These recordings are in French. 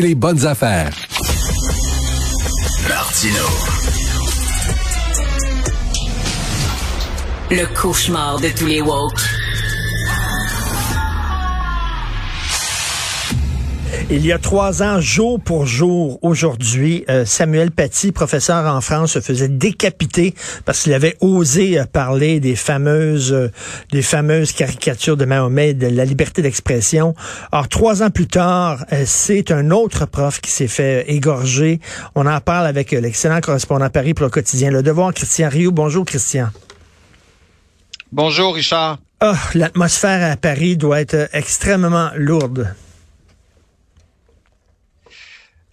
Les bonnes affaires. Martino. Le cauchemar de tous les woke. Il y a trois ans, jour pour jour, aujourd'hui, euh, Samuel Paty, professeur en France, se faisait décapiter parce qu'il avait osé euh, parler des fameuses, euh, des fameuses caricatures de Mahomet, de la liberté d'expression. Or, trois ans plus tard, c'est un autre prof qui s'est fait égorger. On en parle avec l'excellent correspondant à Paris pour le quotidien Le Devoir, Christian Rio. Bonjour, Christian. Bonjour, Richard. Ah, l'atmosphère à Paris doit être extrêmement lourde.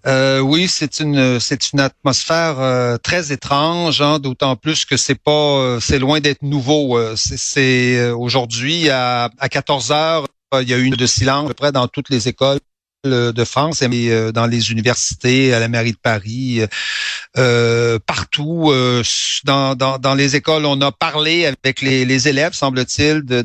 Euh, oui, c'est une c'est une atmosphère euh, très étrange, hein, d'autant plus que c'est pas euh, c'est loin d'être nouveau. c'est aujourd'hui à, à 14 heures, il y a eu une de silence à peu près dans toutes les écoles de France et dans les universités, à la mairie de Paris, partout dans, dans, dans, les écoles, on a parlé avec les, les élèves, semble-t-il, de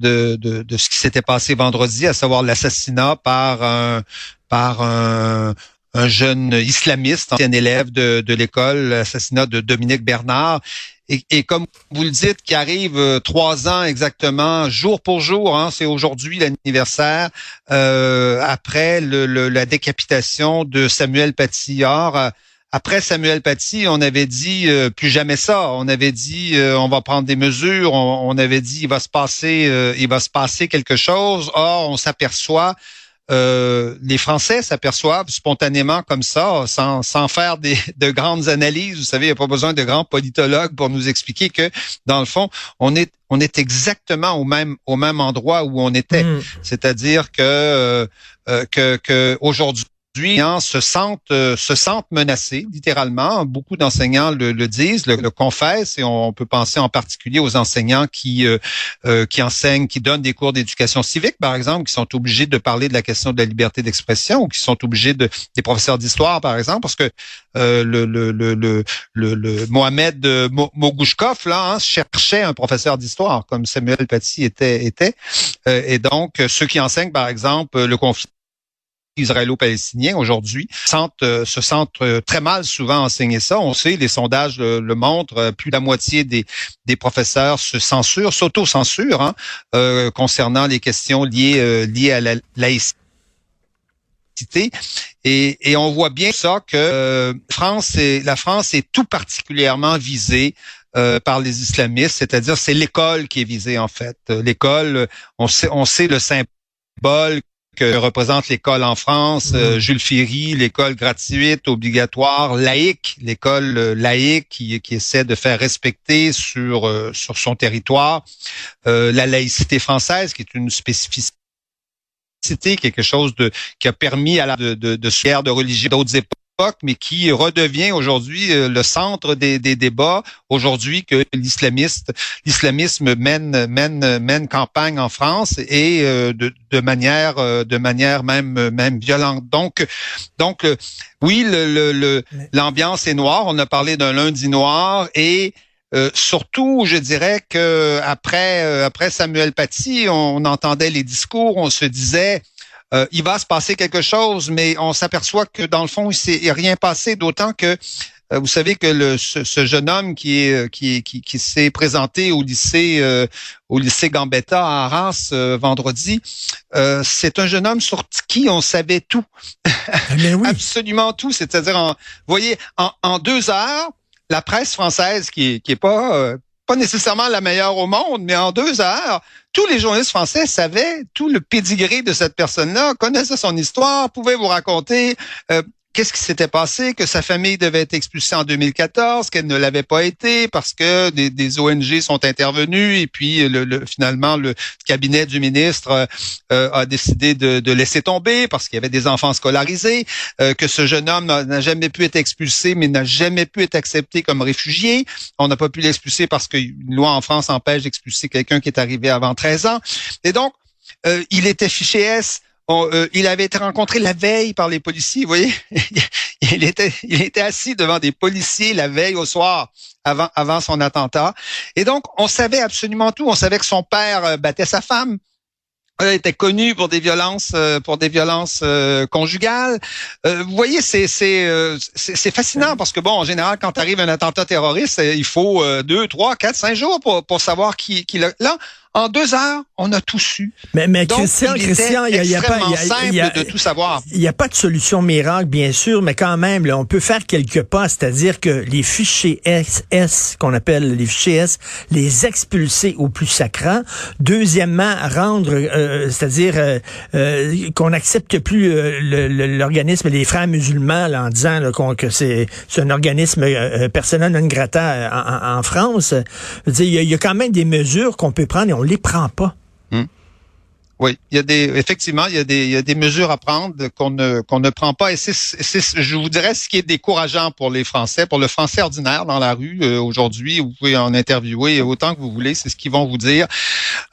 de, de, de, ce qui s'était passé vendredi, à savoir l'assassinat par un par un, un jeune islamiste, ancien élève de, l'école, l'assassinat de Dominique Bernard. Et, et, comme vous le dites, qui arrive euh, trois ans exactement, jour pour jour, hein, c'est aujourd'hui l'anniversaire, euh, après la décapitation de Samuel Paty. Or, après Samuel Paty, on avait dit euh, plus jamais ça. On avait dit on va prendre des mesures. On, on, avait dit il va se passer, il va se passer quelque chose. Or, on s'aperçoit euh, les Français s'aperçoivent spontanément comme ça, sans, sans faire des, de grandes analyses. Vous savez, il n'y a pas besoin de grands politologues pour nous expliquer que, dans le fond, on est on est exactement au même au même endroit où on était. Hmm. C'est-à-dire que euh, euh, que, que aujourd'hui se sentent euh, se sentent menacés littéralement. Beaucoup d'enseignants le, disent, le, confessent, et on peut penser en particulier aux enseignants qui euh, euh, qui enseignent, qui donnent des cours d'éducation civique, par exemple, qui sont obligés de parler de la question de la liberté d'expression, ou qui sont obligés de des professeurs d'histoire, par exemple, parce que le, le, le, le, le, Mohamed Mogouchkov là hein, cherchait un professeur d'histoire, comme Samuel Paty était était, et donc ceux qui enseignent, par exemple, le conflit israélo-palestiniens aujourd'hui euh, se sentent euh, très mal souvent enseigner ça. On sait, les sondages le, montrent, euh, plus de la moitié des, des professeurs se censurent, s'auto-censurent hein, concernant les questions liées, liées à la laïcité. Et, et, on voit bien ça que France est, la France est tout particulièrement visée par les islamistes, c'est-à-dire c'est l'école qui est visée en fait. L'école, on sait, on sait le symbole que représente l'école en France, euh, mm. Jules Ferry, l'école gratuite, obligatoire, laïque, l'école euh, laïque qui, qui essaie de faire respecter sur euh, sur son territoire la laïcité française, qui est une spécificité quelque chose de qui a permis à la de de, de, de religion d'autres époques mais qui redevient aujourd'hui euh, le centre des, débats aujourd'hui que l'islamiste, l'islamisme mène mène mène campagne en France et euh, de, de manière euh, de manière même même violente. Donc donc oui, le l'ambiance est noire. On a parlé d'un lundi noir et surtout, je dirais que après après Samuel Paty, on entendait les discours, on se disait euh, il va se passer quelque chose, mais on s'aperçoit que dans le fond, il s'est rien passé, d'autant que euh, vous savez que le, ce, jeune homme qui est qui, qui, qui s'est présenté au lycée euh, au lycée Gambetta à Arras vendredi, c'est un jeune homme sur qui on savait tout, mais oui. absolument tout. C'est-à-dire, vous voyez, en, en, deux heures, la presse française qui qui est pas pas nécessairement la meilleure au monde, mais en deux heures, tous les journalistes français savaient tout le pédigré de cette personne-là, connaissaient son histoire, pouvaient vous raconter euh, qu'est-ce qui s'était passé, que sa famille devait être expulsée en 2014, qu'elle ne l'avait pas été parce que des, ONG sont intervenues et puis le, finalement le cabinet du ministre euh, a décidé de, laisser tomber parce qu'il y avait des enfants scolarisés, euh, que ce jeune homme n'a jamais pu être expulsé mais n'a jamais pu être accepté comme réfugié. On n'a pas pu l'expulser parce qu'une loi en France empêche d'expulser quelqu'un qui est arrivé avant 13 ans. Et donc, euh, il était fiché S euh, il avait été rencontré la veille par les policiers. Vous voyez, il était, il était assis devant des policiers la veille au soir avant, avant son attentat. Et donc, on savait absolument tout. On savait que son père euh, battait sa femme était connu pour des violences euh, pour des violences euh, conjugales. Euh, vous voyez, c'est c'est c'est fascinant parce que bon, en général, quand arrive un attentat terroriste, il faut deux, trois, quatre, cinq jours pour pour savoir qui qui l'a. Là, en deux heures, on a tout su. Mais, mais Christian, Christian, il y a, pas, il y a, de tout savoir. Il n'y a pas de solution miracle, bien sûr, mais quand même, là, on peut faire quelques pas, c'est-à-dire que les fichiers SS, qu'on appelle les fichiers S, les expulser au plus sacrant. Deuxièmement, rendre, euh, c'est-à-dire euh, euh, qu'on n'accepte plus l'organisme des frères musulmans là, en disant là, que c'est un organisme personnel non grata en, France. Il y, y, a quand même des mesures qu'on peut prendre on les prend pas. Hmm. Oui, il y a des effectivement, il y a des, il y a des mesures à prendre qu'on ne qu'on ne prend pas et c'est je vous dirais ce qui est décourageant pour les Français, pour le Français ordinaire dans la rue euh, aujourd'hui, vous pouvez en interviewer autant que vous voulez, c'est ce qu'ils vont vous dire.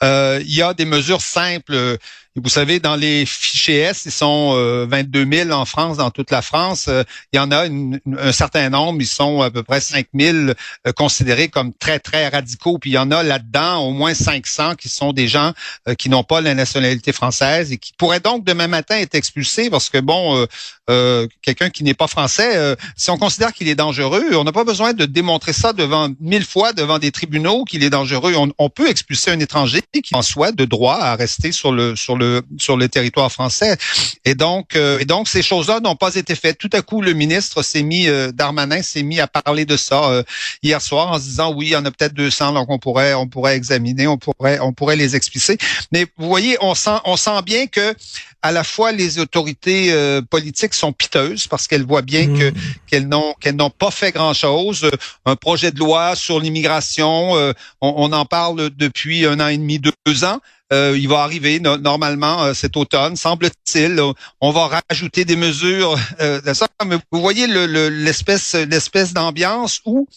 Euh, il y a des mesures simples vous savez, dans les fichiers S, ils sont 22 euh, 000 en France, dans toute la France. Euh, il y en a un certain nombre, ils sont à peu près 5 000 euh, considérés comme très, très radicaux. Puis il y en a là-dedans au moins 500 qui sont des gens qui n'ont pas la nationalité française et qui pourraient donc demain matin être expulsés parce que, bon, quelqu'un qui n'est pas français, si on considère qu'il est dangereux, on n'a pas besoin de démontrer ça devant mille fois devant des tribunaux qu'il est dangereux. On, on, peut expulser un étranger qui en soit de droit à rester sur le sur le sur le territoire français. Et donc, euh, et donc ces choses-là n'ont pas été faites. Tout à coup, le ministre s'est mis, euh, Darmanin s'est mis à parler de ça euh, hier soir en se disant oui, il y en a peut-être 200 donc on pourrait, on pourrait examiner, on pourrait, on pourrait les expulser. Mais vous voyez, on sent, on sent bien que à la fois les autorités politiques sont piteuses parce qu'elles voient bien que mmh. qu'elles n'ont qu'elles n'ont pas fait grand chose. Un projet de loi sur l'immigration, on, on, en parle depuis un an et demi, deux ans. Euh, il va arriver normalement euh, cet automne, semble-t-il. On va rajouter des mesures. Euh, ça. vous voyez l'espèce l'espèce d'ambiance où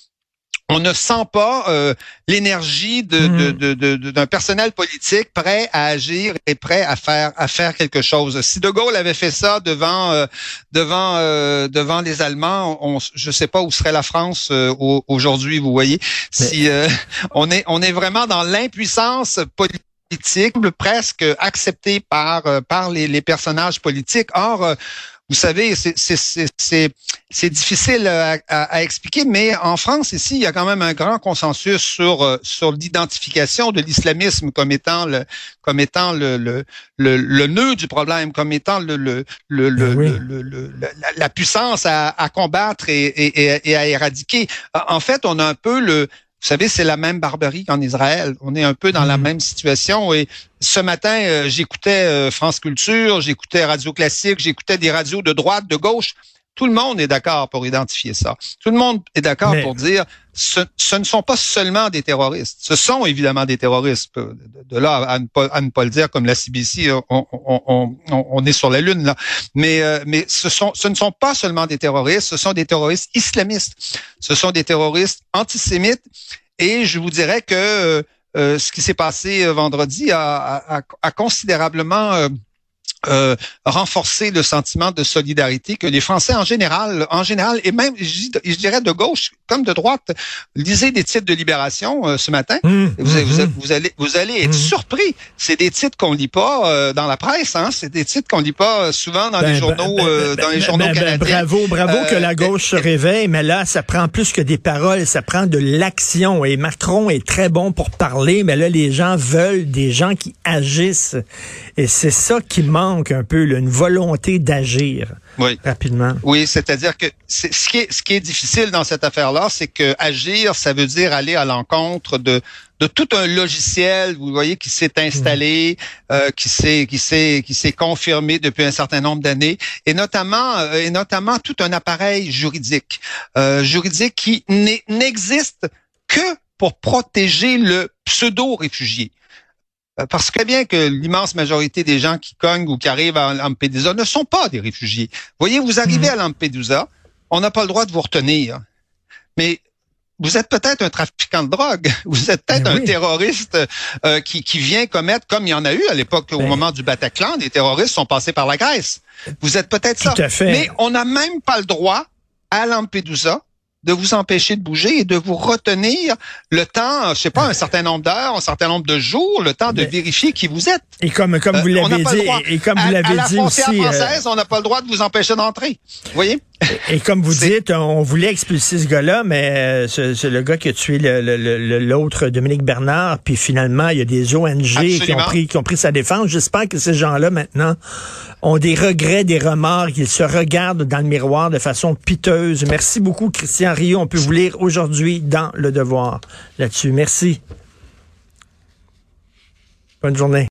on ne sent pas l'énergie hmm. de, d'un personnel politique prêt à agir et prêt à faire à faire quelque chose. Si De Gaulle avait fait ça devant devant devant les Allemands, on, je sais pas où serait la France aujourd'hui. Vous voyez, si on est on est vraiment dans l'impuissance politique presque accepté par euh, par les, les personnages politiques. Or, euh, vous savez, c'est difficile à, à, expliquer, mais en France ici, il y a quand même un grand consensus sur euh, sur l'identification de l'islamisme comme étant le comme étant le le, le, le nœud du problème, comme étant le le le, ben le, la, puissance à, à combattre et, et, et à éradiquer. En fait, on a un peu le vous savez, c'est la même barbarie qu'en Israël. On est un peu dans la mhm. même situation. Et ce matin, euh, j'écoutais euh, France Culture, j'écoutais Radio Classique, j'écoutais des radios de droite, de gauche. Tout le monde est d'accord pour identifier ça. Tout le monde est d'accord pour dire ce, ce, ne sont pas seulement des terroristes. Ce sont évidemment des terroristes. De, là à ne, pas, à ne, pas, le dire comme la CBC, on, on, on, on est sur la lune là. Mais, euh, mais ce, sont, ce ne sont pas seulement des terroristes. Ce sont des terroristes islamistes. Ce sont des terroristes antisémites. Et je vous dirais que euh, ce qui s'est passé euh, vendredi a, a, a considérablement euh, renforcer le sentiment de solidarité que les Français en général, en général, et même, je, dirais de gauche comme de droite, lisez des titres de Libération euh, ce matin. Mmh, vous, mmh, mmh. vous, allez, vous allez être surpris. C'est des titres qu'on lit pas euh, dans la presse. Hein? C'est des titres qu'on lit pas souvent dans les ben, journaux, ben, ben, dans les journaux canadiens. bravo, bravo que la gauche se réveille, mais là, ça prend plus que des paroles, ça prend de l'action. Et Macron est très bon pour parler, mais là, les gens veulent des gens qui agissent. Et c'est ça qui manque un peu, une volonté d'agir rapidement. Oui, c'est-à-dire que ce qui est ce qui est difficile dans cette affaire-là, c'est que agir, ça veut dire aller à l'encontre de de tout un logiciel, vous voyez, qui s'est installé, mm. euh, qui s'est qui s'est qui s'est confirmé depuis un certain nombre d'années, et notamment euh, et notamment tout un appareil juridique, euh, juridique qui n'existe que pour protéger le pseudo réfugié. Euh, parce que bien que l'immense majorité des gens qui cognent ou qui arrivent à Lampedusa ne sont pas des réfugiés. Voyez, vous arrivez mhm. à Lampedusa, on n'a pas le droit de vous retenir. Mais vous êtes peut-être un trafiquant de drogue, vous êtes peut-être un terroriste euh, qui, qui, vient commettre, comme il y en a eu à l'époque au ben. moment du Bataclan, des terroristes sont passés par la Grèce. Vous êtes peut-être ça. Fait. Mais on n'a même pas le droit à Lampedusa de vous empêcher de bouger et de vous retenir le temps, je sais pas, un certain nombre d'heures, un certain nombre de jours, le temps de vérifier qui vous êtes. Et comme comme vous Euh, n'a l'avez dit, et comme à, vous l'avez à la dit frontière aussi, euh, française, on n'a pas le droit de vous empêcher d'entrer. Vous voyez? Et comme vous dites, on voulait expulser ce gars-là, mais euh, c'est le gars qui a tué le- le- le- l'autre Dominique Bernard. Puis finalement, il y a des ONG qui ont pris qui ont pris sa défense. J'espère que ces gens-là maintenant ont des regrets, des remords, qu'ils se regardent dans le miroir de façon piteuse. Merci beaucoup, Christian Rio. On peut vous lire aujourd'hui dans Le Devoir là-dessus. Merci. Bonne journée.